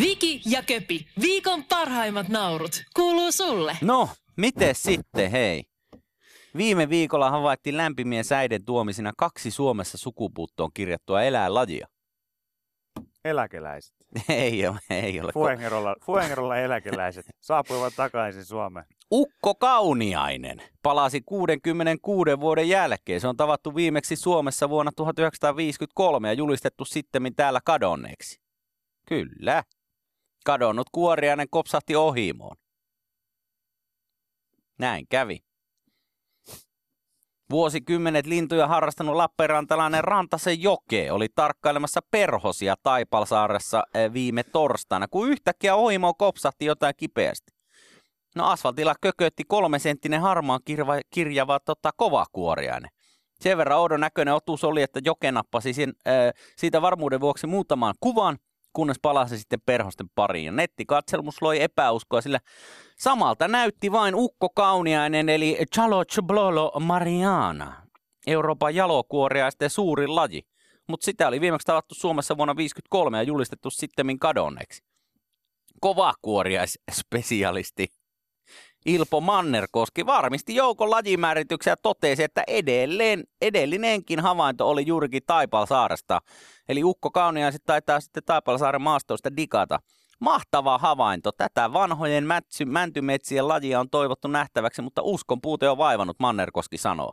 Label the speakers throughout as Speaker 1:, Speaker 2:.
Speaker 1: Viki ja Köpi, viikon parhaimmat naurut, kuuluu sulle.
Speaker 2: No, miten sitten, hei? Viime viikolla havaittiin lämpimien säiden tuomisina kaksi Suomessa sukupuuttoon kirjattua eläinlajia.
Speaker 3: Eläkeläiset.
Speaker 2: ei ole, ei ole.
Speaker 3: Fuengerolla, Fuengerolla eläkeläiset saapuivat takaisin Suomeen.
Speaker 2: Ukko Kauniainen palasi 66 vuoden jälkeen. Se on tavattu viimeksi Suomessa vuonna 1953 ja julistettu sitten täällä kadonneeksi. Kyllä. Kadonnut kuoriainen kopsahti ohimoon. Näin kävi. Vuosikymmenet lintuja harrastanut Lappeenrantalainen Rantasen Joke oli tarkkailemassa perhosia Taipalsaaressa eh, viime torstaina, kun yhtäkkiä ohimo kopsahti jotain kipeästi. No asfaltilla kökötti kolme senttinen harmaan kirjava, kirjava tota, kovakuoriainen. Sen verran oudon näköinen otus oli, että Joke nappasi sen, äh, siitä varmuuden vuoksi muutaman kuvan, kunnes palasi sitten perhosten pariin. Ja nettikatselmus loi epäuskoa, sillä samalta näytti vain Ukko Kauniainen, eli Chalo Chblolo Mariana, Euroopan jalokuoriaisten suurin laji. Mutta sitä oli viimeksi tavattu Suomessa vuonna 1953 ja julistettu sittemmin kadonneeksi. Kovakuoriaisspesialisti Ilpo Mannerkoski varmisti joukon lajimäärityksiä ja totesi, että edelleen, edellinenkin havainto oli juurikin Taipalsaaresta. Eli Ukko Kauniaiset taitaa sitten Taipalsaaren maastoista digata. Mahtava havainto. Tätä vanhojen mätsy, mäntymetsien lajia on toivottu nähtäväksi, mutta uskon puute on vaivannut, Mannerkoski sanoo.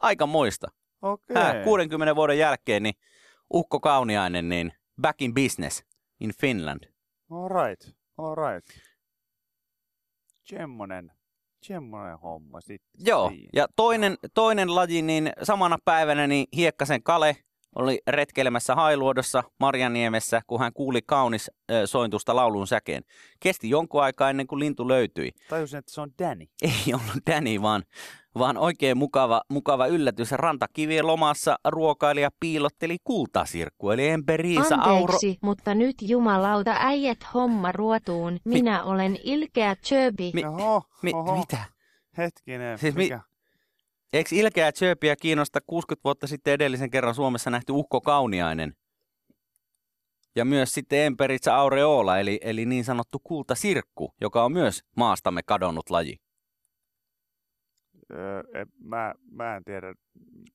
Speaker 2: Aika muista.
Speaker 3: Okei.
Speaker 2: Hää, 60 vuoden jälkeen niin Ukko Kauniainen niin back in business in Finland.
Speaker 3: All right. All right. Semmonen, semmonen homma sitten.
Speaker 2: Joo, ja toinen, toinen laji, niin samana päivänä niin Hiekkasen Kale oli retkeilemässä Hailuodossa Marjaniemessä, kun hän kuuli kaunis ö, sointusta laulun säkeen. Kesti jonkun aikaa ennen kuin lintu löytyi.
Speaker 3: Tajusin, että se on Danny.
Speaker 2: Ei ollut Danny, vaan, vaan oikein mukava, mukava yllätys. Rantakivien lomassa ruokailija piilotteli kultasirkku, eli Emperiisa Auro...
Speaker 4: Anteeksi, mutta nyt jumalauta äijät homma ruotuun. Minä olen ilkeä Chöbi.
Speaker 2: Mi-
Speaker 3: Oho,
Speaker 2: Mi-
Speaker 3: oho.
Speaker 2: mitä?
Speaker 3: Hetkinen.
Speaker 2: Siis mi-
Speaker 3: mikä?
Speaker 2: Eikö ilkeää Chöpiä kiinnosta 60 vuotta sitten edellisen kerran Suomessa nähty Ukko Kauniainen? Ja myös sitten Emperitsa aureola, eli, eli niin sanottu kultasirkku, joka on myös maastamme kadonnut laji.
Speaker 3: Öö, mä, mä en tiedä,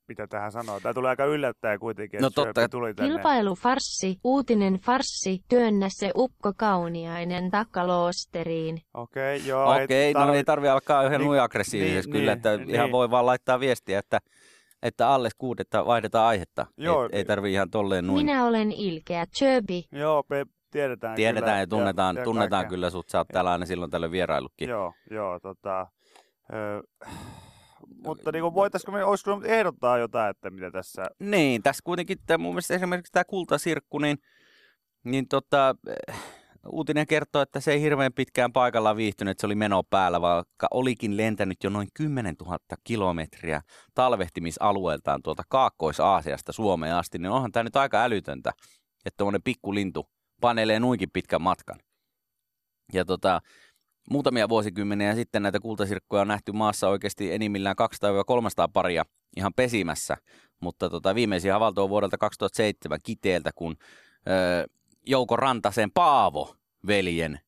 Speaker 3: mitä tähän sanoo. Tämä tulee aika yllättäen kuitenkin,
Speaker 2: No
Speaker 3: että
Speaker 2: totta.
Speaker 3: Sjöpe tuli tänne.
Speaker 4: Kilpailufarssi, uutinen farssi, työnnä se ukko kauniainen takaloosteriin.
Speaker 3: Okei, okay, joo.
Speaker 2: Okei, no ei tarvi alkaa yhden
Speaker 3: Niin,
Speaker 2: niin, aggressiivisesti
Speaker 3: niin,
Speaker 2: kyllä,
Speaker 3: niin,
Speaker 2: että
Speaker 3: niin.
Speaker 2: ihan voi vaan laittaa viestiä, että, että alle kuudetta vaihdetaan aihetta.
Speaker 3: Joo.
Speaker 2: ei, ei tarvi ihan tolleen noin.
Speaker 4: Minä olen ilkeä Chöbi.
Speaker 3: Joo, me tiedetään
Speaker 2: Tiedetään
Speaker 3: kyllä,
Speaker 2: ja tunnetaan,
Speaker 3: ja
Speaker 2: tunnetaan
Speaker 3: kaikkea.
Speaker 2: kyllä sut, sä oot täällä aina silloin tällöin vieraillutkin.
Speaker 3: Joo, joo, tota... Ö, mutta niin voitaisiko me, olisiko me ehdottaa jotain, että mitä tässä...
Speaker 2: Niin, tässä kuitenkin tämä, mun mielestä esimerkiksi tämä kultasirkku, niin, niin tota, eh, uutinen kertoo, että se ei hirveän pitkään paikalla viihtynyt, että se oli meno päällä, vaikka olikin lentänyt jo noin 10 000 kilometriä talvehtimisalueeltaan tuolta Kaakkois-Aasiasta Suomeen asti, niin onhan tämä nyt aika älytöntä, että tuommoinen pikkulintu panelee nuinkin pitkän matkan. Ja tota, muutamia vuosikymmeniä sitten näitä kultasirkkoja on nähty maassa oikeasti enimmillään 200-300 paria ihan pesimässä, mutta tota, viimeisin havainto on vuodelta 2007 Kiteeltä, kun ö, Jouko Rantasen Paavo veljen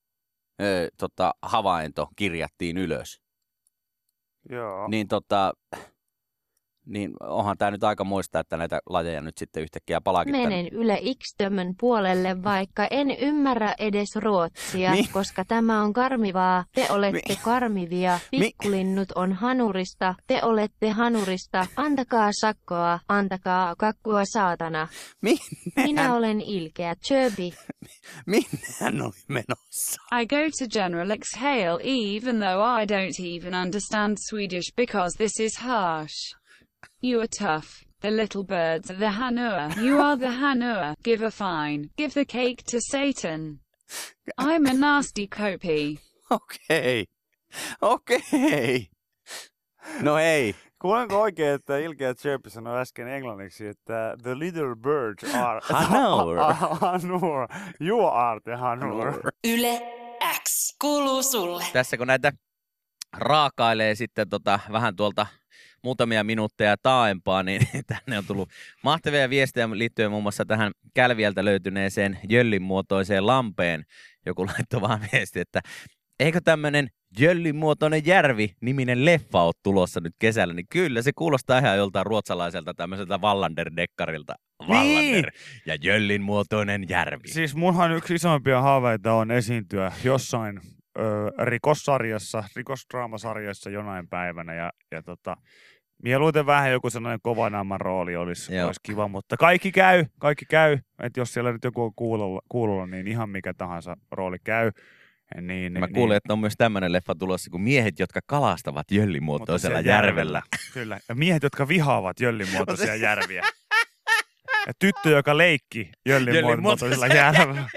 Speaker 2: ö, tota, havainto kirjattiin ylös.
Speaker 3: Joo.
Speaker 2: Niin, tota, niin onhan tämä nyt aika muista, että näitä lajeja nyt sitten yhtäkkiä palaakin tänne.
Speaker 4: Menen Yle Xtömön puolelle, vaikka en ymmärrä edes ruotsia,
Speaker 2: Mi-
Speaker 4: koska tämä on karmivaa. Te olette
Speaker 2: Mi-
Speaker 4: karmivia.
Speaker 2: Mi-
Speaker 4: Pikkulinnut on hanurista. Te olette hanurista. Antakaa sakkoa. Antakaa kakkua saatana.
Speaker 2: Minne
Speaker 4: Minä
Speaker 2: hän,
Speaker 4: olen ilkeä Chöbi.
Speaker 2: minne hän oli menossa?
Speaker 5: I go to General Exhale even though I don't even understand Swedish because this is harsh. You are tough. The little birds are the Hanua. You are the Hanua. Give a fine. Give the cake to Satan. I'm a nasty copy.
Speaker 2: Okei. Okei. No ei.
Speaker 3: Kuulenko oikein, että Ilkeä Chirpy sanoi äsken englanniksi, että the little birds are...
Speaker 2: Hanur.
Speaker 3: Hanur. You are the Hanur.
Speaker 1: Yle X kuuluu sulle.
Speaker 2: Tässä kun näitä raakailee sitten tota, vähän tuolta
Speaker 6: muutamia minuutteja taaempaa, niin tänne on tullut mahtavia viestejä liittyen muun muassa tähän Kälviältä löytyneeseen Jöllin muotoiseen lampeen. Joku laittoi vaan viesti, että eikö tämmöinen Jöllin muotoinen järvi niminen leffa ole tulossa nyt kesällä, niin kyllä se kuulostaa ihan joltain ruotsalaiselta tämmöiseltä Wallander-dekkarilta. Wallander ja Jöllin muotoinen järvi.
Speaker 3: Siis munhan yksi isoimpia haaveita on esiintyä jossain ö, rikossarjassa, rikosdraamasarjassa jonain päivänä. Ja, ja tota, mieluiten vähän joku sellainen kovanamman rooli olisi,
Speaker 6: Joo.
Speaker 3: olisi kiva, mutta kaikki käy, kaikki käy. Että jos siellä nyt joku on kuulolla, kuulolla niin ihan mikä tahansa rooli käy. Niin,
Speaker 6: Mä
Speaker 3: niin,
Speaker 6: kuulin, että on myös tämmöinen leffa tulossa kuin Miehet, jotka kalastavat Jöllin muotoisella
Speaker 3: siellä
Speaker 6: järvellä.
Speaker 3: Kyllä. Ja miehet, jotka vihaavat jöllinmuotoisia järviä. Ja tyttö, joka leikki
Speaker 6: Jöllin
Speaker 3: jöllinmuotoisella
Speaker 6: muotoisella
Speaker 3: järvellä.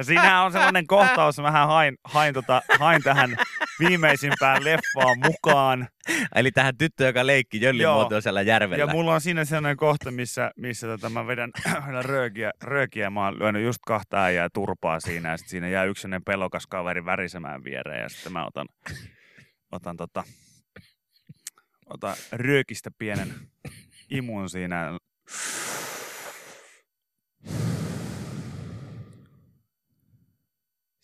Speaker 3: Ja siinähän on sellainen kohtaus, mä hain, hain, tota, hain tähän viimeisimpään leffaan mukaan.
Speaker 6: Eli tähän tyttö, joka leikki Jöllin
Speaker 3: Joo.
Speaker 6: muotoisella järvellä.
Speaker 3: Ja mulla on siinä sellainen kohta, missä, missä tota, mä vedän, vedän röökiä, röökiä. Mä oon lyönyt just kahta äijää turpaa siinä ja sit siinä jää yksi pelokas kaveri värisemään viereen ja sitten mä otan, otan, tota, otan röökistä pienen imun siinä.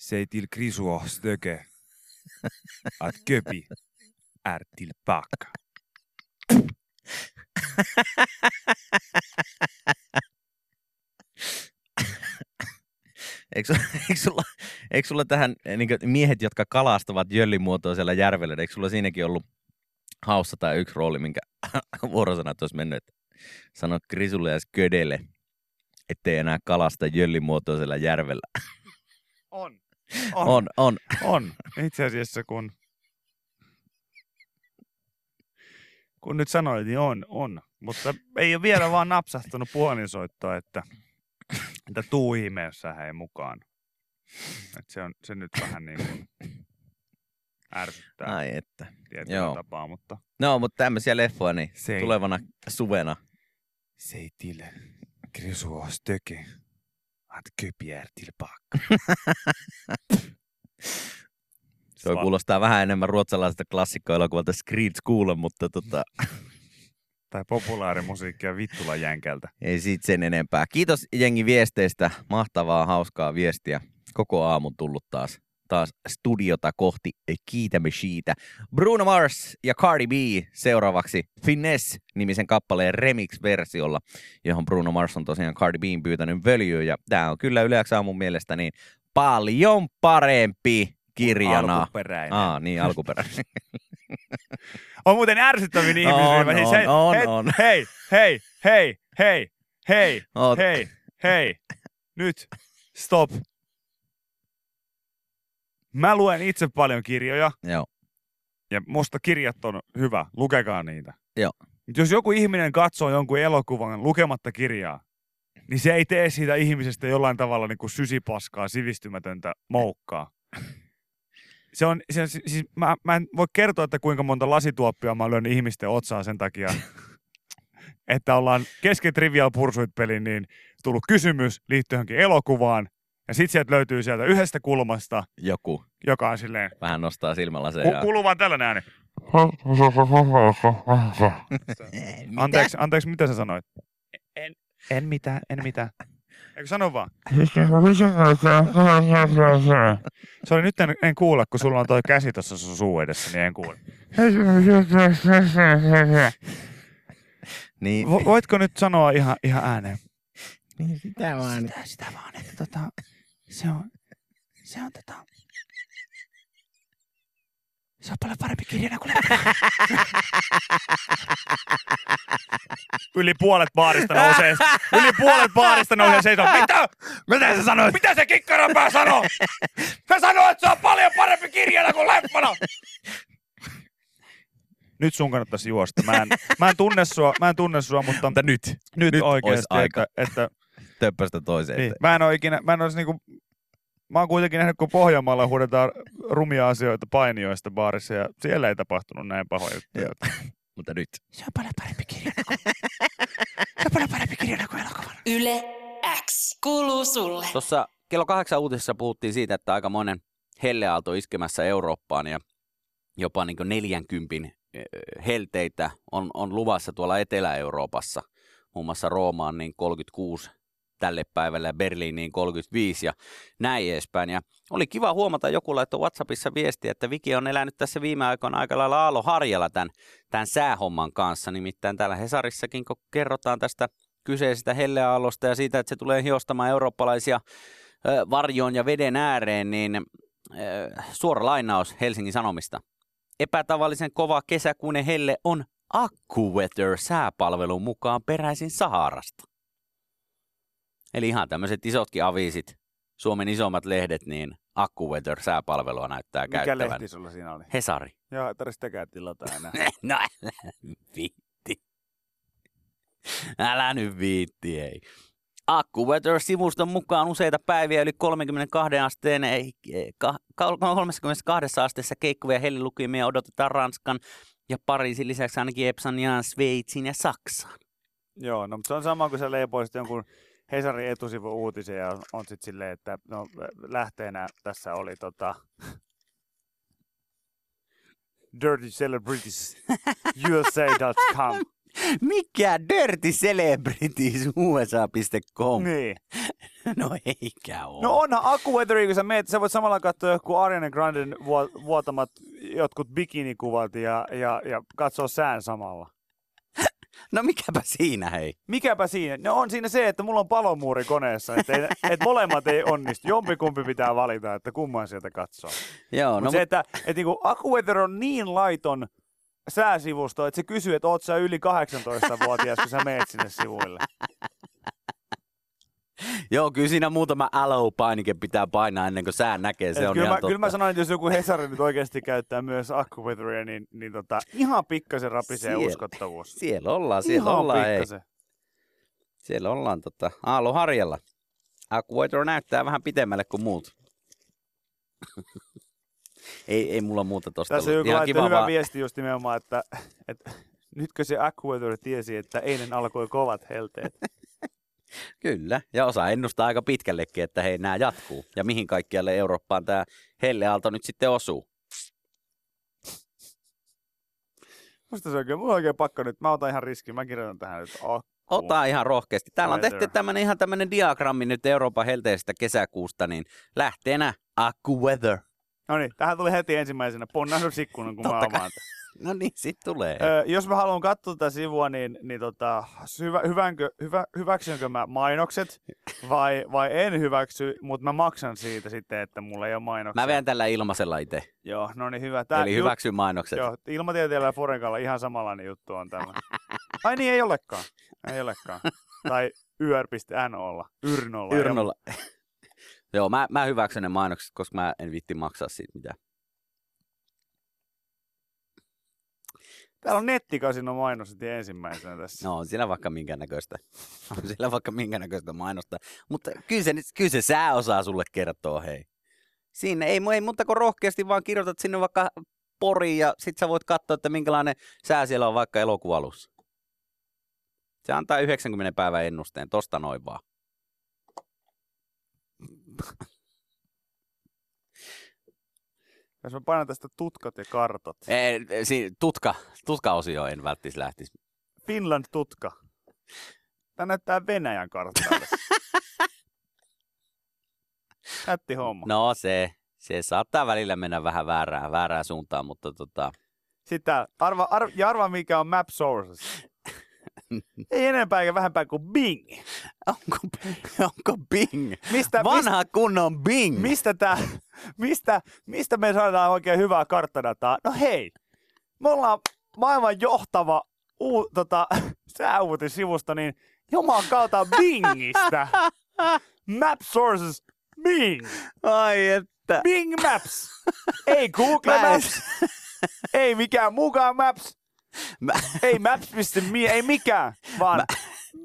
Speaker 3: Säg till Krisuo Stöke att Köpi är tillbaka.
Speaker 6: Eikö, sulla- eikö, sulla, eikö sulla tähän niin miehet, jotka kalastavat Jöllin muotoisella järvellä, niin eikö sulla siinäkin ollut haussa tai yksi rooli, minkä vuorosanat olisi mennyt, että sano Krisulle ja Sködelle, ettei enää kalasta Jöllin muotoisella järvellä.
Speaker 3: On.
Speaker 6: On, on.
Speaker 3: On. Itse asiassa kun, kun nyt sanoit, niin on, on. Mutta ei ole vielä vaan napsahtanut puolinsoittoa, että, että tuu ihmeessä hei mukaan. Et se on se nyt vähän niin kuin ärsyttää
Speaker 6: Ai että.
Speaker 3: tietyllä
Speaker 6: joo.
Speaker 3: tapaa, mutta
Speaker 6: No, mutta tämmöisiä leffoja, niin
Speaker 3: Se ei-
Speaker 6: tulevana suvena.
Speaker 3: Säg till Grisua Stöke att Köpi är tillbaka.
Speaker 6: Tuo kuulostaa vähän enemmän ruotsalaiselta klassikkoelokuvalta Screed School, mutta tota,
Speaker 3: Tai populaarimusiikkia Vittula Jänkältä.
Speaker 6: ei siitä sen enempää. Kiitos jengi viesteistä. Mahtavaa, hauskaa viestiä. Koko aamun tullut taas, taas studiota kohti. Kiitämme siitä. Bruno Mars ja Cardi B seuraavaksi Finesse-nimisen kappaleen remix-versiolla, johon Bruno Mars on tosiaan Cardi Bin pyytänyt völjyä. Ja tämä on kyllä yleensä aamun mielestä niin paljon parempi kirjana.
Speaker 3: Alkuperäinen.
Speaker 6: Aa, niin alkuperäinen.
Speaker 3: On muuten ärsyttävin ihmisiä.
Speaker 6: On,
Speaker 3: siis
Speaker 6: on,
Speaker 3: hei,
Speaker 6: on,
Speaker 3: hei,
Speaker 6: on.
Speaker 3: hei, hei, hei, hei, hei,
Speaker 6: Oot.
Speaker 3: hei, hei, nyt, stop. Mä luen itse paljon kirjoja
Speaker 6: Joo.
Speaker 3: ja musta kirjat on hyvä, lukekaa niitä.
Speaker 6: Joo.
Speaker 3: Mut jos joku ihminen katsoo jonkun elokuvan lukematta kirjaa, niin se ei tee siitä ihmisestä jollain tavalla niin kuin sysipaskaa, sivistymätöntä moukkaa. Se on, se, siis mä, mä en voi kertoa, että kuinka monta lasituoppia mä lyönyt ihmisten otsaa sen takia, että ollaan kesken Trivial Pursuit-pelin niin tullut kysymys liittyen elokuvaan, ja sit sieltä löytyy sieltä yhdestä kulmasta,
Speaker 6: Joku
Speaker 3: joka on silleen,
Speaker 6: vähän nostaa silmällä se.
Speaker 3: ku, kuuluu vaan tällainen ääni. Anteeksi, anteeksi, mitä sä sanoit? En, en mitään, en mitään. Eikö sano vaan? Sori, nyt en, en kuule, kun sulla on toi käsi tuossa sun suu edessä, niin en kuule.
Speaker 6: Niin,
Speaker 3: Vo, voitko nyt sanoa ihan, ihan ääneen?
Speaker 6: niin sitä vaan.
Speaker 3: Sitä, sitä vaan, että tota, se on, se on tota, se on paljon parempi kirjana kuin Yli puolet baarista nousee, yli puolet baarista nousee seisoo. Mitä?
Speaker 6: Mitä sä sanoit?
Speaker 3: Mitä se kikkaranpää sanoo? Se sanoo, että se on paljon parempi kirjana kuin leffana. Nyt sun kannattaisi juosta. Mä en, mä en tunne sua, mä en tunne sua, mutta
Speaker 6: Mutta nyt,
Speaker 3: nyt,
Speaker 6: nyt
Speaker 3: oikeasti,
Speaker 6: aika.
Speaker 3: että, että
Speaker 6: töppöstä toiseen.
Speaker 3: niin, mä en ole ikinä, mä en olisi niinku, mä oon kuitenkin nähnyt, kun Pohjanmaalla huudetaan rumia asioita painioista baarissa ja siellä ei tapahtunut näin pahoja juttuja.
Speaker 6: Mutta nyt.
Speaker 3: Se on paljon parempi kuin, se on paljon parempi kirjana kuin elokuva.
Speaker 7: Yle X kuuluu sulle.
Speaker 6: Tuossa kello kahdeksan uutisessa puhuttiin siitä, että aikamoinen helleaalto iskemässä Eurooppaan ja jopa niin 40
Speaker 2: helteitä on, on luvassa tuolla Etelä-Euroopassa, muun muassa Roomaan niin 36 tälle päivälle Berliiniin 35 ja näin edespäin. Ja oli kiva huomata, joku laittoi WhatsAppissa viestiä, että Viki on elänyt tässä viime aikoina aika lailla aalo harjalla tämän, tämän säähomman kanssa. Nimittäin täällä Hesarissakin, kun kerrotaan tästä kyseisestä helleaallosta ja siitä, että se tulee hiostamaan eurooppalaisia varjoon ja veden ääreen, niin suora lainaus Helsingin Sanomista. Epätavallisen kova kesäkuinen helle on AccuWeather sääpalvelun mukaan peräisin Saharasta. Eli ihan tämmöiset isotkin aviisit, Suomen isommat lehdet, niin AccuWeather sääpalvelua näyttää
Speaker 3: Mikä
Speaker 2: käyttävän.
Speaker 3: lehti sulla siinä oli?
Speaker 2: Hesari.
Speaker 3: Joo, ei tarvitse sitäkään tilata enää.
Speaker 2: No älä viitti. Älä nyt viitti, ei. AccuWeather-sivuston mukaan useita päiviä yli 32 asteen, ei, ka- 32 asteessa keikkuvia hellilukimia odotetaan Ranskan ja Pariisin lisäksi ainakin Epsaniaan, Sveitsiin ja Saksaan.
Speaker 3: Joo, no mutta se on sama kuin sä leipoisit jonkun Hesarin etusivun uutisen ja on, on sitten silleen, että no lähteenä tässä oli tota Dirty Celebrities USA.com.
Speaker 2: Mikä Dirty Celebrities USA.com?
Speaker 3: Niin.
Speaker 2: No eikä oo.
Speaker 3: No onhan AccuWeatheri, kun sä meet, sä voit samalla katsoa joku Ariana Granden vuo- vuotamat jotkut bikinikuvat ja, ja, ja katsoa sään samalla.
Speaker 2: No mikäpä siinä hei.
Speaker 3: Mikäpä siinä? No on siinä se, että mulla on palomuuri koneessa, että, ei, että molemmat ei onnistu. Jompikumpi pitää valita, että kumman sieltä katsoo.
Speaker 2: Joo,
Speaker 3: No,
Speaker 2: no
Speaker 3: se, että, että niinku AccuWeather on niin laiton sääsivusto, että se kysyy, että oot sä yli 18-vuotias, kun sä meet sinne sivuille.
Speaker 2: Joo, kyllä siinä muutama allow-painike pitää painaa ennen kuin sää näkee, se
Speaker 3: Et
Speaker 2: on
Speaker 3: kyllä,
Speaker 2: ihan
Speaker 3: mä,
Speaker 2: totta.
Speaker 3: kyllä mä sanoin, että jos joku Hesari nyt oikeasti käyttää myös AccuWeatheria, niin, niin tota, ihan pikkasen rapisee
Speaker 2: Siellä.
Speaker 3: uskottavuus.
Speaker 2: Siellä ollaan, siellä
Speaker 3: ihan
Speaker 2: ollaan, ei. Siellä ollaan tota, Aalo Harjalla. AccuWeather näyttää vähän pitemmälle kuin muut. ei, ei mulla muuta tosta
Speaker 3: Tässä
Speaker 2: ollut.
Speaker 3: joku
Speaker 2: kiva
Speaker 3: hyvä
Speaker 2: vaan.
Speaker 3: viesti just nimenomaan, että, että nytkö se AccuWeather tiesi, että eilen alkoi kovat helteet.
Speaker 2: Kyllä, ja osa ennustaa aika pitkällekin, että hei, nämä jatkuu. Ja mihin kaikkialle Eurooppaan tämä helleaalto nyt sitten osuu.
Speaker 3: Musta se oikein, mulla on oikein pakko nyt, mä otan ihan riskin, mä kirjoitan tähän nyt. Oh,
Speaker 2: Ota ihan rohkeasti. Täällä on tehty
Speaker 3: Weather.
Speaker 2: tämmönen, ihan tämmöinen diagrammi nyt Euroopan helteestä kesäkuusta, niin lähteenä AccuWeather.
Speaker 3: No niin, tähän tuli heti ensimmäisenä ponnahdusikkunan, kun mä
Speaker 2: Totta kai.
Speaker 3: avaan.
Speaker 2: No niin, sit tulee.
Speaker 3: Öö, jos mä haluan katsoa tätä sivua, niin, niin tota, hyvä, hyvänkö, hyvä, hyväksynkö mä mainokset vai, vai en hyväksy, mutta mä maksan siitä sitten, että mulla ei ole mainoksia.
Speaker 2: Mä veän tällä ilmaisella itse.
Speaker 3: Joo, no niin hyvä. Tää,
Speaker 2: Eli hyväksy mainokset.
Speaker 3: Joo, ilmatieteellä ja Forenkalla ihan samanlainen juttu on tämä. Ai niin, ei olekaan. Ei olekaan. Tai yr.nolla. Yrnolla.
Speaker 2: Yrnolla. Joo, mä, mä hyväksyn ne mainokset, koska mä en vitti maksaa siitä mitään.
Speaker 3: Täällä on nettikasino mainos ensimmäisenä tässä.
Speaker 2: No on siellä vaikka minkä näköistä. On siellä vaikka minkä näköistä mainosta. Mutta kyllä se, kyllä se sää osaa sulle kertoa, hei. Siinä ei, ei muuta kuin rohkeasti vaan kirjoitat sinne vaikka Poriin ja sit sä voit katsoa, että minkälainen sää siellä on vaikka elokuun alussa. Se antaa 90 päivän ennusteen, tosta noin vaan.
Speaker 3: Jos mä painan tästä tutkat ja kartat.
Speaker 2: Ei, si, tutka, tutka-osio en välttis lähtisi.
Speaker 3: Finland tutka. Tämä näyttää Venäjän kartalta. Nätti homma.
Speaker 2: No se, se saattaa välillä mennä vähän väärään, väärään suuntaan, mutta tota,
Speaker 3: täällä, arva, arva, ja arva mikä on Map Sources. Ei enempää eikä vähempää kuin Bing.
Speaker 2: onko, onko Bing?
Speaker 3: Mistä,
Speaker 2: Vanha kunnon Bing.
Speaker 3: mistä, tää, mistä, mistä me saadaan oikein hyvää karttadataa? No hei, me ollaan maailman johtava uu, tota, sääuutisivusto, niin juman kautta Bingistä. Map Sources Bing.
Speaker 2: Ai että.
Speaker 3: Bing Maps. Ei Google
Speaker 2: Mä
Speaker 3: Maps. Ei mikään mukaan Maps.
Speaker 2: Mä,
Speaker 3: Ei Maps.me, ei mikään, vaan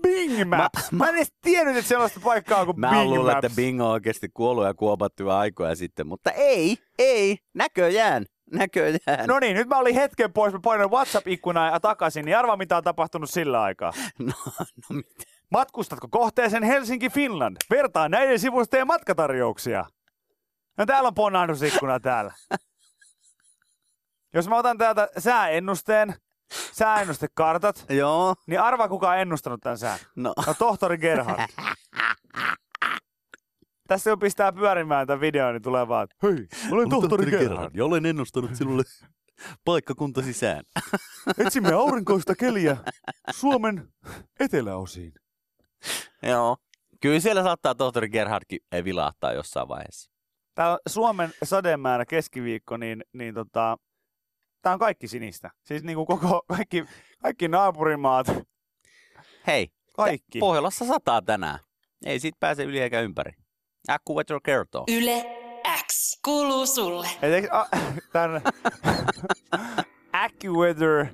Speaker 3: Bing Maps. Mä en edes tiennyt, että sellaista paikkaa kuin
Speaker 2: mä
Speaker 3: Bing
Speaker 2: luulen,
Speaker 3: Maps.
Speaker 2: että Bing on oikeasti kuollut ja kuopattu jo aikoja sitten, mutta ei, ei, näköjään, näköjään.
Speaker 3: No niin, nyt mä olin hetken pois, mä painoin WhatsApp-ikkunaa ja takaisin, niin arvaa mitä on tapahtunut sillä aikaa.
Speaker 2: no, no mitä?
Speaker 3: Matkustatko kohteeseen Helsinki Finland? Vertaa näiden sivustojen matkatarjouksia. No täällä on ponnahdusikkuna täällä. Jos mä otan täältä sääennusteen, sääennustekartat,
Speaker 2: Joo.
Speaker 3: niin arvaa kuka on ennustanut tämän sään.
Speaker 2: No.
Speaker 3: No tohtori Gerhard. Tässä kun pistää pyörimään tämän videon, niin tulee vaan, hei, olen tohtori Gerhard.
Speaker 2: Ja olen ennustanut sinulle paikkakuntasi sään.
Speaker 3: Etsimme aurinkoista keliä Suomen eteläosiin.
Speaker 2: Joo. Kyllä siellä saattaa tohtori Gerhardkin vilahtaa jossain vaiheessa.
Speaker 3: On Suomen sademäärä keskiviikko, niin, niin tota, tää on kaikki sinistä. Siis niinku koko, kaikki, kaikki naapurimaat,
Speaker 2: Hei,
Speaker 3: kaikki.
Speaker 2: Pohjolassa sataa tänään. Ei siitä pääse yli eikä ympäri. AccuWeather kertoo.
Speaker 1: Yle X kuuluu sulle.
Speaker 3: Et eikö, a, tämän AccuWeather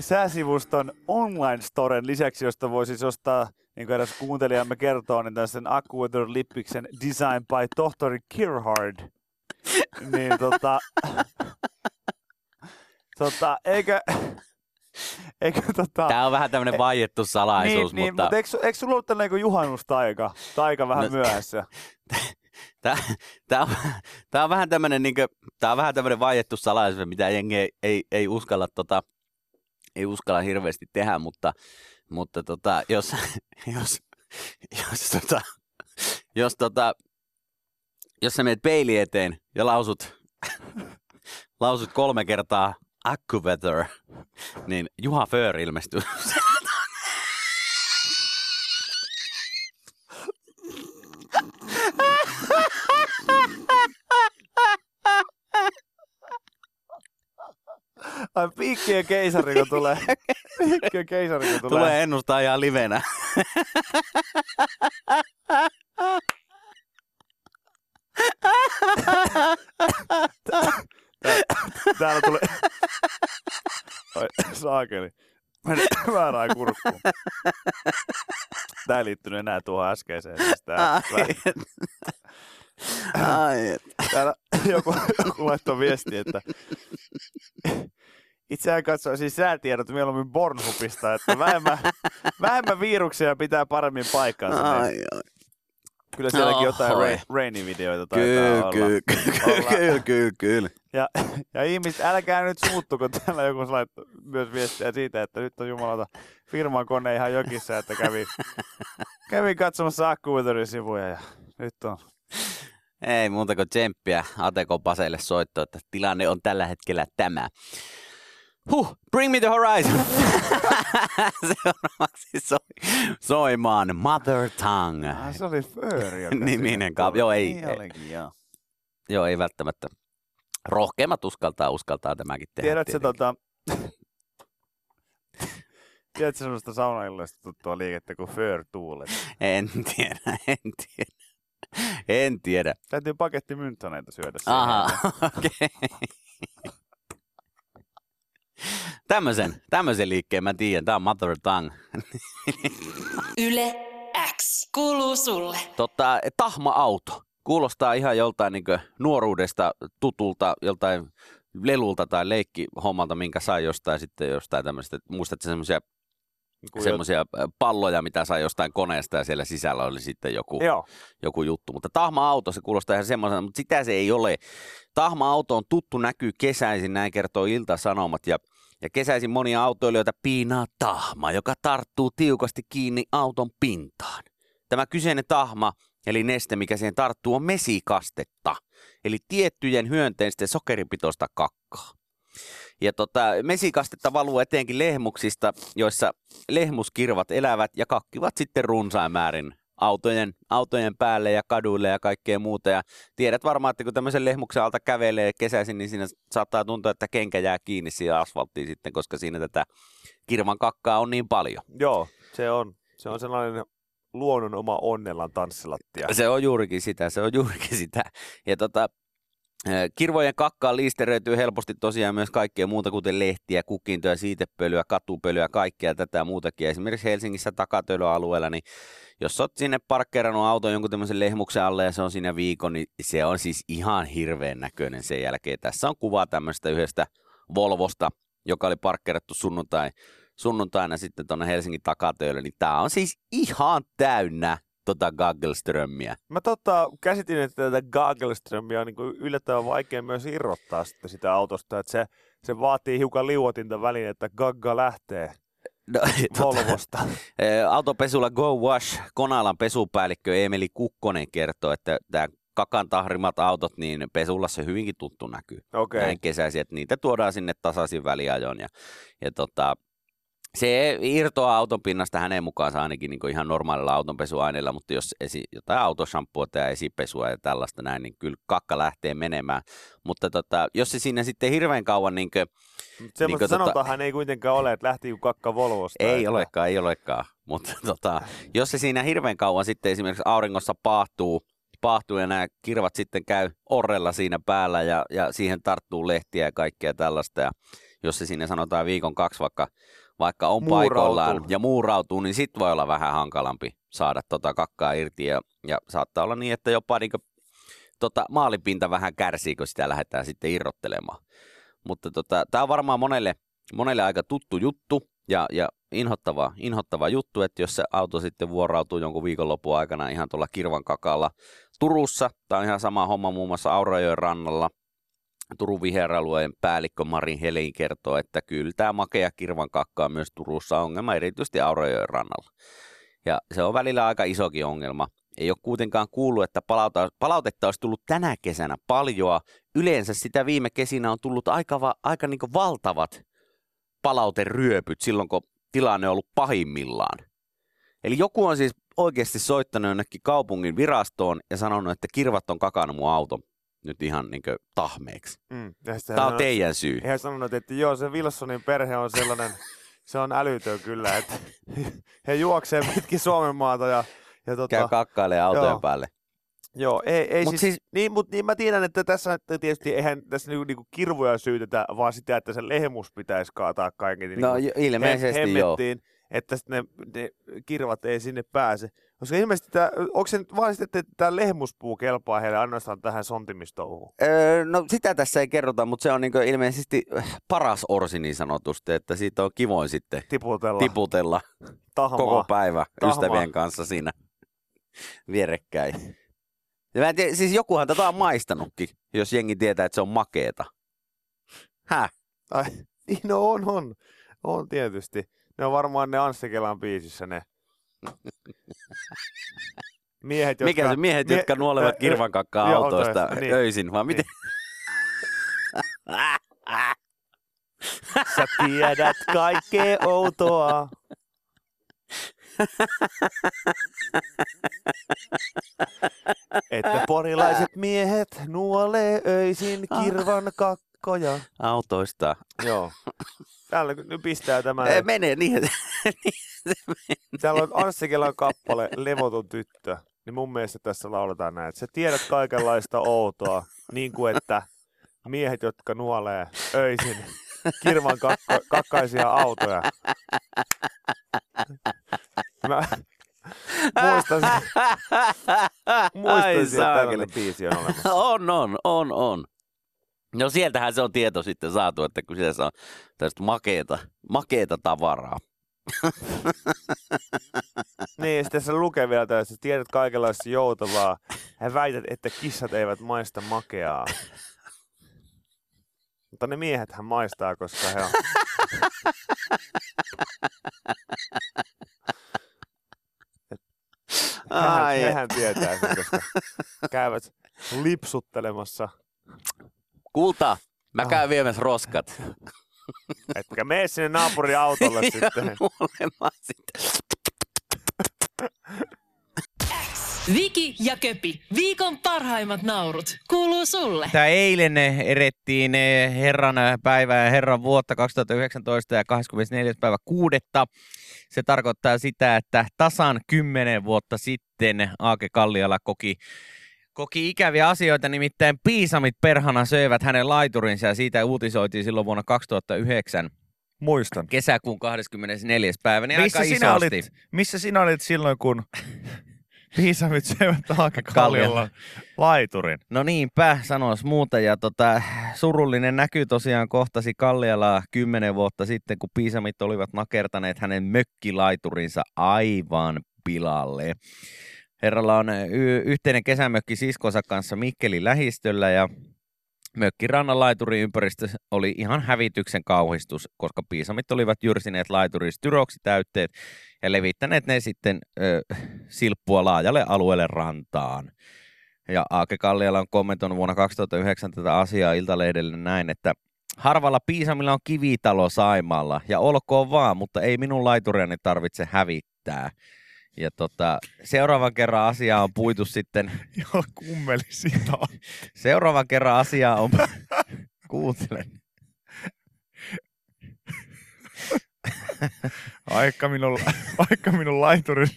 Speaker 3: sääsivuston online storen lisäksi, josta voi siis ostaa, niin kuin eräs kuuntelijamme kertoo, niin tämän AccuWeather lippiksen Design by Tohtori Kirhard. Niin tota, tota, eikö, eikö tota,
Speaker 2: Tämä on vähän tämmöinen vaiettu salaisuus,
Speaker 3: niin, niin,
Speaker 2: mutta,
Speaker 3: mutta eikö, eikö sulla ollut tällainen kuin juhannustaika? Taika vähän
Speaker 2: No,
Speaker 3: myöhässä.
Speaker 2: Tää, on, tää on vähän tämmönen, niinkö, tää on vähän tämmönen vaiettu salaisuus, mitä jengi ei, ei, ei, uskalla, tota, ei uskalla hirveästi tehdä, mutta, mutta tota, jos, jos, jos, tota, jos, tota, jos sä menet peili eteen ja lausut, lausut kolme kertaa AccuWeather, niin Juha Föör ilmestyy.
Speaker 3: Ai piikkien keisari, kun tulee. Piikkien keisari, kun tulee.
Speaker 2: Tulee ennustaa ihan livenä.
Speaker 3: Täällä tulee... Oi, saakeli. Meni väärään kurkkuun. Tää ei liittynyt enää tuohon äskeiseen. Siis tää,
Speaker 2: Ai, ai, et.
Speaker 3: täällä joku, joku laittoi viesti, että itseään katsoo siis säätiedot mieluummin Bornhubista, että vähemmän, vähemmän viruksia pitää paremmin paikkaansa.
Speaker 2: Ai, ai.
Speaker 3: Kyllä sielläkin jotain
Speaker 2: Ohoi.
Speaker 3: ra- rainy-videoita taitaa
Speaker 2: Kyllä,
Speaker 3: olla.
Speaker 2: kyllä, kyllä, kyllä, kyllä, kyllä.
Speaker 3: Ja, ja ihmiset, älkää nyt suuttu, kun täällä joku laittoi myös viestiä siitä, että nyt on jumalata firman kone ihan jokissa, että kävi, kävi katsomassa AccuWeatherin sivuja ja nyt on.
Speaker 2: Ei muuta kuin tsemppiä Ateko Paseille soitto, että tilanne on tällä hetkellä tämä. Huh, bring me the horizon. Seuraavaksi soi, soimaan Mother Tongue.
Speaker 3: Ah, se oli Fööri, joka
Speaker 2: Niminen kaap- joo, ei-
Speaker 3: Niin olikin, joo.
Speaker 2: Joo, ei välttämättä. Rohkeimmat uskaltaa, uskaltaa tämäkin tehdä.
Speaker 3: Tiedätkö tota... Tiedätkö semmoista saunailloista tuttua liikettä kuin Föör Tuulet?
Speaker 2: En tiedä, en tiedä. En tiedä.
Speaker 3: Täytyy paketti mynttoneita syödä.
Speaker 2: Aha, okei. Okay. Tämmöisen, tämmöisen liikkeen mä tiedän. Tää on Mother Tongue.
Speaker 1: Yle X kuuluu sulle.
Speaker 2: Totta, tahma-auto. Kuulostaa ihan joltain niin nuoruudesta tutulta, joltain lelulta tai leikkihommalta, minkä sai jostain sitten jostain tämmöistä. Muistatko semmoisia semmoisia palloja, mitä sai jostain koneesta ja siellä sisällä oli sitten joku,
Speaker 3: Joo.
Speaker 2: joku juttu. Mutta tahma-auto, se kuulostaa ihan semmoisena, mutta sitä se ei ole. Tahma-auto on tuttu näkyy kesäisin, näin kertoo Ilta-Sanomat. Ja, ja kesäisin monia autoilijoita piinaa tahma, joka tarttuu tiukasti kiinni auton pintaan. Tämä kyseinen tahma, eli neste, mikä siihen tarttuu, on mesikastetta. Eli tiettyjen hyönteisten sokeripitoista kakkaa. Ja tota, mesikastetta valuu etenkin lehmuksista, joissa lehmuskirvat elävät ja kakkivat sitten runsain määrin autojen, autojen päälle ja kaduille ja kaikkea muuta. Ja tiedät varmaan, että kun tämmöisen lehmuksen alta kävelee kesäisin, niin siinä saattaa tuntua, että kenkä jää kiinni siihen asfalttiin sitten, koska siinä tätä kirvan kakkaa on niin paljon.
Speaker 8: Joo, se on. Se on sellainen luonnon oma onnellan tanssilattia.
Speaker 2: Se on juurikin sitä, se on juurikin sitä. Ja tota, Kirvojen kakkaan liisteröityy helposti tosiaan myös kaikkea muuta, kuten lehtiä, kukintoja, siitepölyä, katupölyä, kaikkea tätä muutakin. Esimerkiksi Helsingissä takatölyalueella, niin jos olet sinne parkkeerannut auton jonkun tämmöisen lehmuksen alle ja se on siinä viikon, niin se on siis ihan hirveän näköinen sen jälkeen. Tässä on kuva tämmöistä yhdestä Volvosta, joka oli parkkeerattu sunnuntai, sunnuntaina sitten tuonne Helsingin takatöille, niin tämä on siis ihan täynnä tota Gaggelströmiä.
Speaker 3: Mä tota, käsitin, että tätä Gagelströmiä on niin yllättävän vaikea myös irrottaa sitten sitä autosta, että se, se vaatii hiukan liuotinta väliin, että Gagga lähtee
Speaker 2: No, tota,
Speaker 3: Volvosta.
Speaker 2: eh, autopesulla Go Wash, Konalan pesupäällikkö Emeli Kukkonen kertoo, että tämä kakan tahrimat autot, niin pesulla se hyvinkin tuttu näkyy.
Speaker 3: Okei.
Speaker 2: näin kesäisin, että niitä tuodaan sinne tasaisin väliajoin. Ja, ja tota, se irtoaa auton pinnasta hänen mukaansa ainakin niin ihan normaalilla autonpesuaineella, mutta jos esi, jotain autoshampua tai esipesua ja tällaista näin, niin kyllä kakka lähtee menemään. Mutta tota, jos se siinä sitten hirveän kauan niin kuin,
Speaker 3: Semmoista
Speaker 2: Niin kuin
Speaker 3: sanotahan ei kuitenkaan ole, että lähti kuin kakka Volvosta.
Speaker 2: ei
Speaker 3: että-
Speaker 2: olekaan, ei olekaan, mutta tota, jos se siinä hirveän kauan sitten esimerkiksi auringossa paahtuu, paahtuu ja nämä kirvat sitten käy orrella siinä päällä ja, ja siihen tarttuu lehtiä ja kaikkea tällaista ja jos se siinä sanotaan viikon kaksi vaikka, vaikka on
Speaker 3: Muurautuu.
Speaker 2: paikoillaan ja muurautuu, niin sit voi olla vähän hankalampi saada tota kakkaa irti ja, ja saattaa olla niin, että jopa niin tota, maalipinta vähän kärsii, kun sitä lähdetään sitten irrottelemaan. Mutta tota, tämä on varmaan monelle, monelle aika tuttu juttu ja, ja inhottava, inhottava juttu, että jos se auto sitten vuorautuu jonkun viikonlopun aikana ihan tuolla Kirvan kakalla Turussa, tämä on ihan sama homma muun muassa Aurajoen rannalla, Turun viheralueen päällikkö Marin Helin kertoo, että kyllä tämä makea kirvan kakka on myös Turussa ongelma, erityisesti Aurajoen rannalla. Ja se on välillä aika isokin ongelma. Ei ole kuitenkaan kuullut, että palauta, palautetta olisi tullut tänä kesänä paljoa. Yleensä sitä viime kesinä on tullut aika, va, aika niin valtavat palauteryöpyt silloin, kun tilanne on ollut pahimmillaan. Eli joku on siis oikeasti soittanut jonnekin kaupungin virastoon ja sanonut, että kirvat on kakannut mun auton nyt ihan niin tahmeeksi.
Speaker 3: Mm.
Speaker 2: Tämä
Speaker 3: hän
Speaker 2: on teidän syy.
Speaker 3: He sanonut, että joo, se Wilsonin perhe on sellainen, se on älytön kyllä, että he juoksee pitkin Suomen maata ja, ja tota,
Speaker 2: Käy kakkailemaan autojen
Speaker 3: Joo.
Speaker 2: päälle.
Speaker 3: joo, ei, ei
Speaker 2: Mut
Speaker 3: siis,
Speaker 2: siis-
Speaker 3: niin, mutta niin mä tiedän, että tässä tietysti eihän tässä niinku, niinku kirvoja syytetä, vaan sitä, että se lehmus pitäisi kaataa kaiken
Speaker 2: No
Speaker 3: niinku
Speaker 2: jo- ilmeisesti joo.
Speaker 3: hemmettiin, että sitten ne, ne kirvat ei sinne pääse. Koska ilmeisesti, tää, onko se nyt vaan sitten, että tämä lehmuspuu kelpaa heille ainoastaan tähän sontimistouhuun?
Speaker 2: Öö, no sitä tässä ei kerrota, mutta se on niin ilmeisesti paras orsi niin sanotusti, että siitä on kivoin sitten
Speaker 3: Tiputella
Speaker 2: tiputella
Speaker 3: tahmaa.
Speaker 2: koko päivä
Speaker 3: Tahmaa.
Speaker 2: ystävien kanssa siinä vierekkäin. Ja mä en tiedä, siis jokuhan tätä on maistanutkin, jos jengi tietää, että se on makeeta. Häh?
Speaker 3: Ai, niin no on, on. On tietysti. Ne on varmaan ne Anssi Kelan biisissä ne. Miehet, jotka...
Speaker 2: Mikä se miehet,
Speaker 3: mie-
Speaker 2: jotka nuolevat
Speaker 3: ö- ö-
Speaker 2: kirvankakkaa
Speaker 3: joo,
Speaker 2: autoista
Speaker 3: niin.
Speaker 2: öisin, vai miten?
Speaker 3: Sä tiedät kaikkea outoa. Että porilaiset miehet nuolee öisin kirvan kakkoja.
Speaker 2: Autoista.
Speaker 3: Joo. Täällä nyt pistää tämä.
Speaker 2: Ei, menee niin.
Speaker 3: Täällä on Anssi Kelan kappale Levoton tyttö. Niin mun mielestä tässä lauletaan näin, että sä tiedät kaikenlaista outoa, niin kuin että miehet, jotka nuolee öisin kirvan kakka, kakkaisia autoja. Mä muistan, muistan
Speaker 2: Ai
Speaker 3: että tällainen biisi on olemassa.
Speaker 2: On, on, on, on. No sieltähän se on tieto sitten saatu, että kyseessä on tästä makeeta, makeeta tavaraa.
Speaker 3: Niin, sitten se lukee vielä tässä, että tiedät kaikenlaista joutavaa. Hän väität, että kissat eivät maista makeaa. Mutta ne miehet hän maistaa, koska he on... Hehän,
Speaker 2: Ai.
Speaker 3: hehän tietää sen, koska käyvät lipsuttelemassa.
Speaker 2: Kulta, mä
Speaker 3: Ah.
Speaker 2: käyn viemässä roskat.
Speaker 3: Etkä mene sinne naapurin autolle sitten.
Speaker 2: sitten.
Speaker 1: Viki ja Köpi, viikon parhaimmat naurut, kuuluu sulle.
Speaker 6: Tämä eilen erettiin Herran päivää ja Herran vuotta 2019 ja 24. päivä kuudetta. Se tarkoittaa sitä, että tasan 10 vuotta sitten Aake Kalliala koki, koki ikäviä asioita, nimittäin piisamit perhana söivät hänen laiturinsa ja siitä uutisoitiin silloin vuonna 2009
Speaker 9: Muistan.
Speaker 6: kesäkuun 24. päivä, niin
Speaker 9: Missä
Speaker 6: aika
Speaker 9: sinä,
Speaker 6: isosti.
Speaker 9: olit, missä sinä olit silloin, kun piisamit söivät Aake Kalliolla laiturin?
Speaker 6: No niinpä, sanois muuta. Ja tota, surullinen näky tosiaan kohtasi Kallialaa kymmenen vuotta sitten, kun piisamit olivat nakertaneet hänen mökkilaiturinsa aivan pilalle. Herralla on y- yhteinen kesämökki siskonsa kanssa Mikkelin lähistöllä ja mökkirannan laiturin ympäristö oli ihan hävityksen kauhistus, koska piisamit olivat jyrsineet laiturin styroksitäytteet ja levittäneet ne sitten ö, silppua laajalle alueelle rantaan. Ja Aake Kalliala on kommentoinut vuonna 2009 tätä asiaa Iltalehdelle näin, että harvalla piisamilla on kivitalo Saimaalla ja olkoon vaan, mutta ei minun laituriani tarvitse hävittää. Ja tota, seuraavan kerran asiaa on puitu sitten,
Speaker 3: Joo, kummeli sitä.
Speaker 6: seuraavan kerran asiaa on, kuuntelen,
Speaker 3: Vaikka minun, vaikka minun laiturin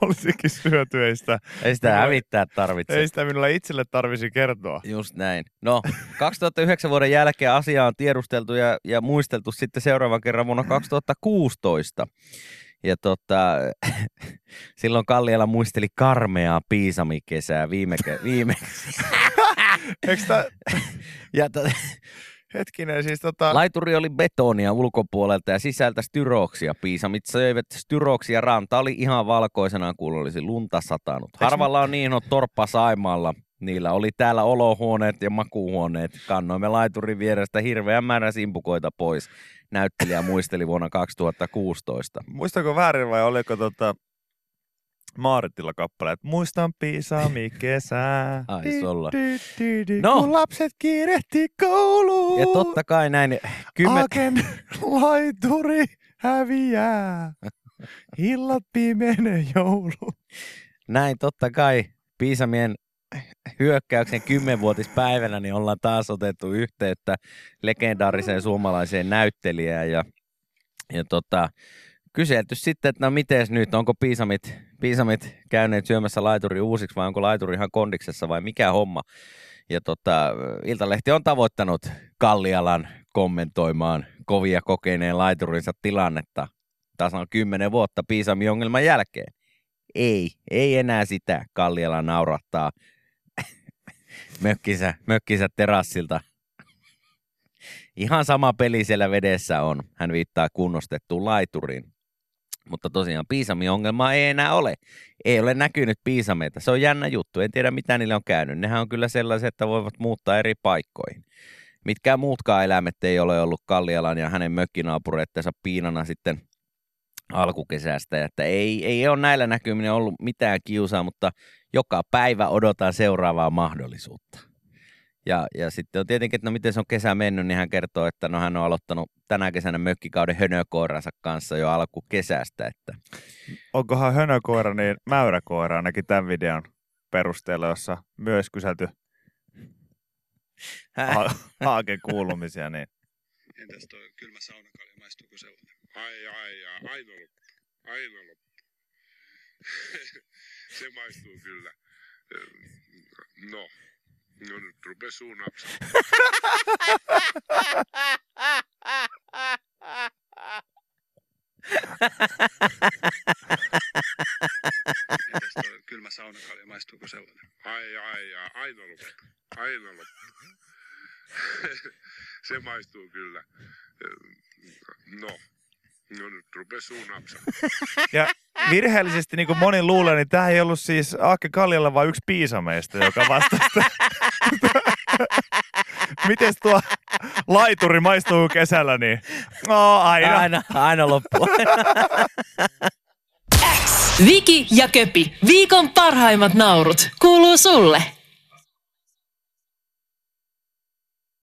Speaker 3: olisikin syöty, ei sitä,
Speaker 6: ei sitä
Speaker 3: Minulla-
Speaker 6: hävittää tarvitse.
Speaker 3: ei sitä minulle itselle tarvisi kertoa.
Speaker 6: Just näin. No, 2009 vuoden jälkeen asiaa on tiedusteltu ja, ja muisteltu sitten seuraavan kerran vuonna 2016. Ja tota, silloin Kalliala muisteli karmeaa piisamikesää viime, ke- viime
Speaker 3: Eikö tää,
Speaker 6: ja to,
Speaker 3: hetkinen, siis tota,
Speaker 6: Laituri oli betonia ulkopuolelta ja sisältä styroksia. Piisamit söivät styroksia. Ranta oli ihan valkoisena, kun olisi lunta satanut. Harvalla on niin on torppa Saimaalla. Niillä oli täällä olohuoneet ja makuuhuoneet. Kannoimme laiturin vierestä hirveän määrän simpukoita pois. Näyttelijä muisteli vuonna 2016.
Speaker 3: muistako väärin vai oliko tota Maaritilla kappale, että muistan piisami kesää. Dy, dy,
Speaker 6: No.
Speaker 3: Kun lapset kiirehti kouluun.
Speaker 6: Ja totta kai näin kymmen...
Speaker 3: Aken laituri häviää. Illat pimenee joulu.
Speaker 6: näin totta kai Piisamien hyökkäyksen kymmenvuotispäivänä niin ollaan taas otettu yhteyttä legendaariseen suomalaiseen näyttelijään ja, ja tota, kyselty sitten, että no mites nyt, onko piisamit, piisamit käyneet syömässä laituri uusiksi vai onko laituri ihan kondiksessa vai mikä homma. Ja tota, Iltalehti on tavoittanut Kallialan kommentoimaan kovia kokeneen laiturinsa tilannetta tasan kymmenen vuotta piisamiongelman jälkeen. Ei, ei enää sitä. Kalliala naurattaa mökkinsä, mökkinsä terassilta. Ihan sama peli siellä vedessä on. Hän viittaa kunnostettuun laituriin. Mutta tosiaan piisamiongelmaa ei enää ole. Ei ole näkynyt piisameita. Se on jännä juttu. En tiedä mitä niille on käynyt. Nehän on kyllä sellaisia, että voivat muuttaa eri paikkoihin. Mitkään muutkaan eläimet ei ole ollut Kallialan ja hänen mökkinaapureittensa piinana sitten alkukesästä. Että ei, ei ole näillä näkymin ollut mitään kiusaa, mutta joka päivä odotan seuraavaa mahdollisuutta. Ja, ja sitten on tietenkin, että no miten se on kesä mennyt, niin hän kertoo, että no hän on aloittanut tänä kesänä mökkikauden hönökoiransa kanssa jo alkukesästä. Että
Speaker 3: Onkohan hönökoira niin mäyräkoira ainakin tämän videon perusteella, jossa myös kyselty ha- Haaken kuulumisia. Niin.
Speaker 10: Entäs toi kylmä saunakalja, maistuuko sellainen? Ai, ai, ai, aina loppu. Aina loppu. Se maistuu kyllä. No, no nyt rupes suu napsamaan. Entäs toi kylmä saunakalja, maistuuko sellainen? Ai, ai, ai, aina loppu. Aina loppu. Se maistuu kyllä. No, no nyt rupes suu.
Speaker 3: Ja virheellisesti, niin kuin moni luulee, niin tämä ei ollut siis Aakke Kaljalla, vaan yksi piisameista, joka vastasi. Miten tuo laituri maistuu kesällä, niin no, aina.
Speaker 6: aina, aina loppu.
Speaker 1: Viki ja Köpi, viikon parhaimmat naurut, kuuluu sulle.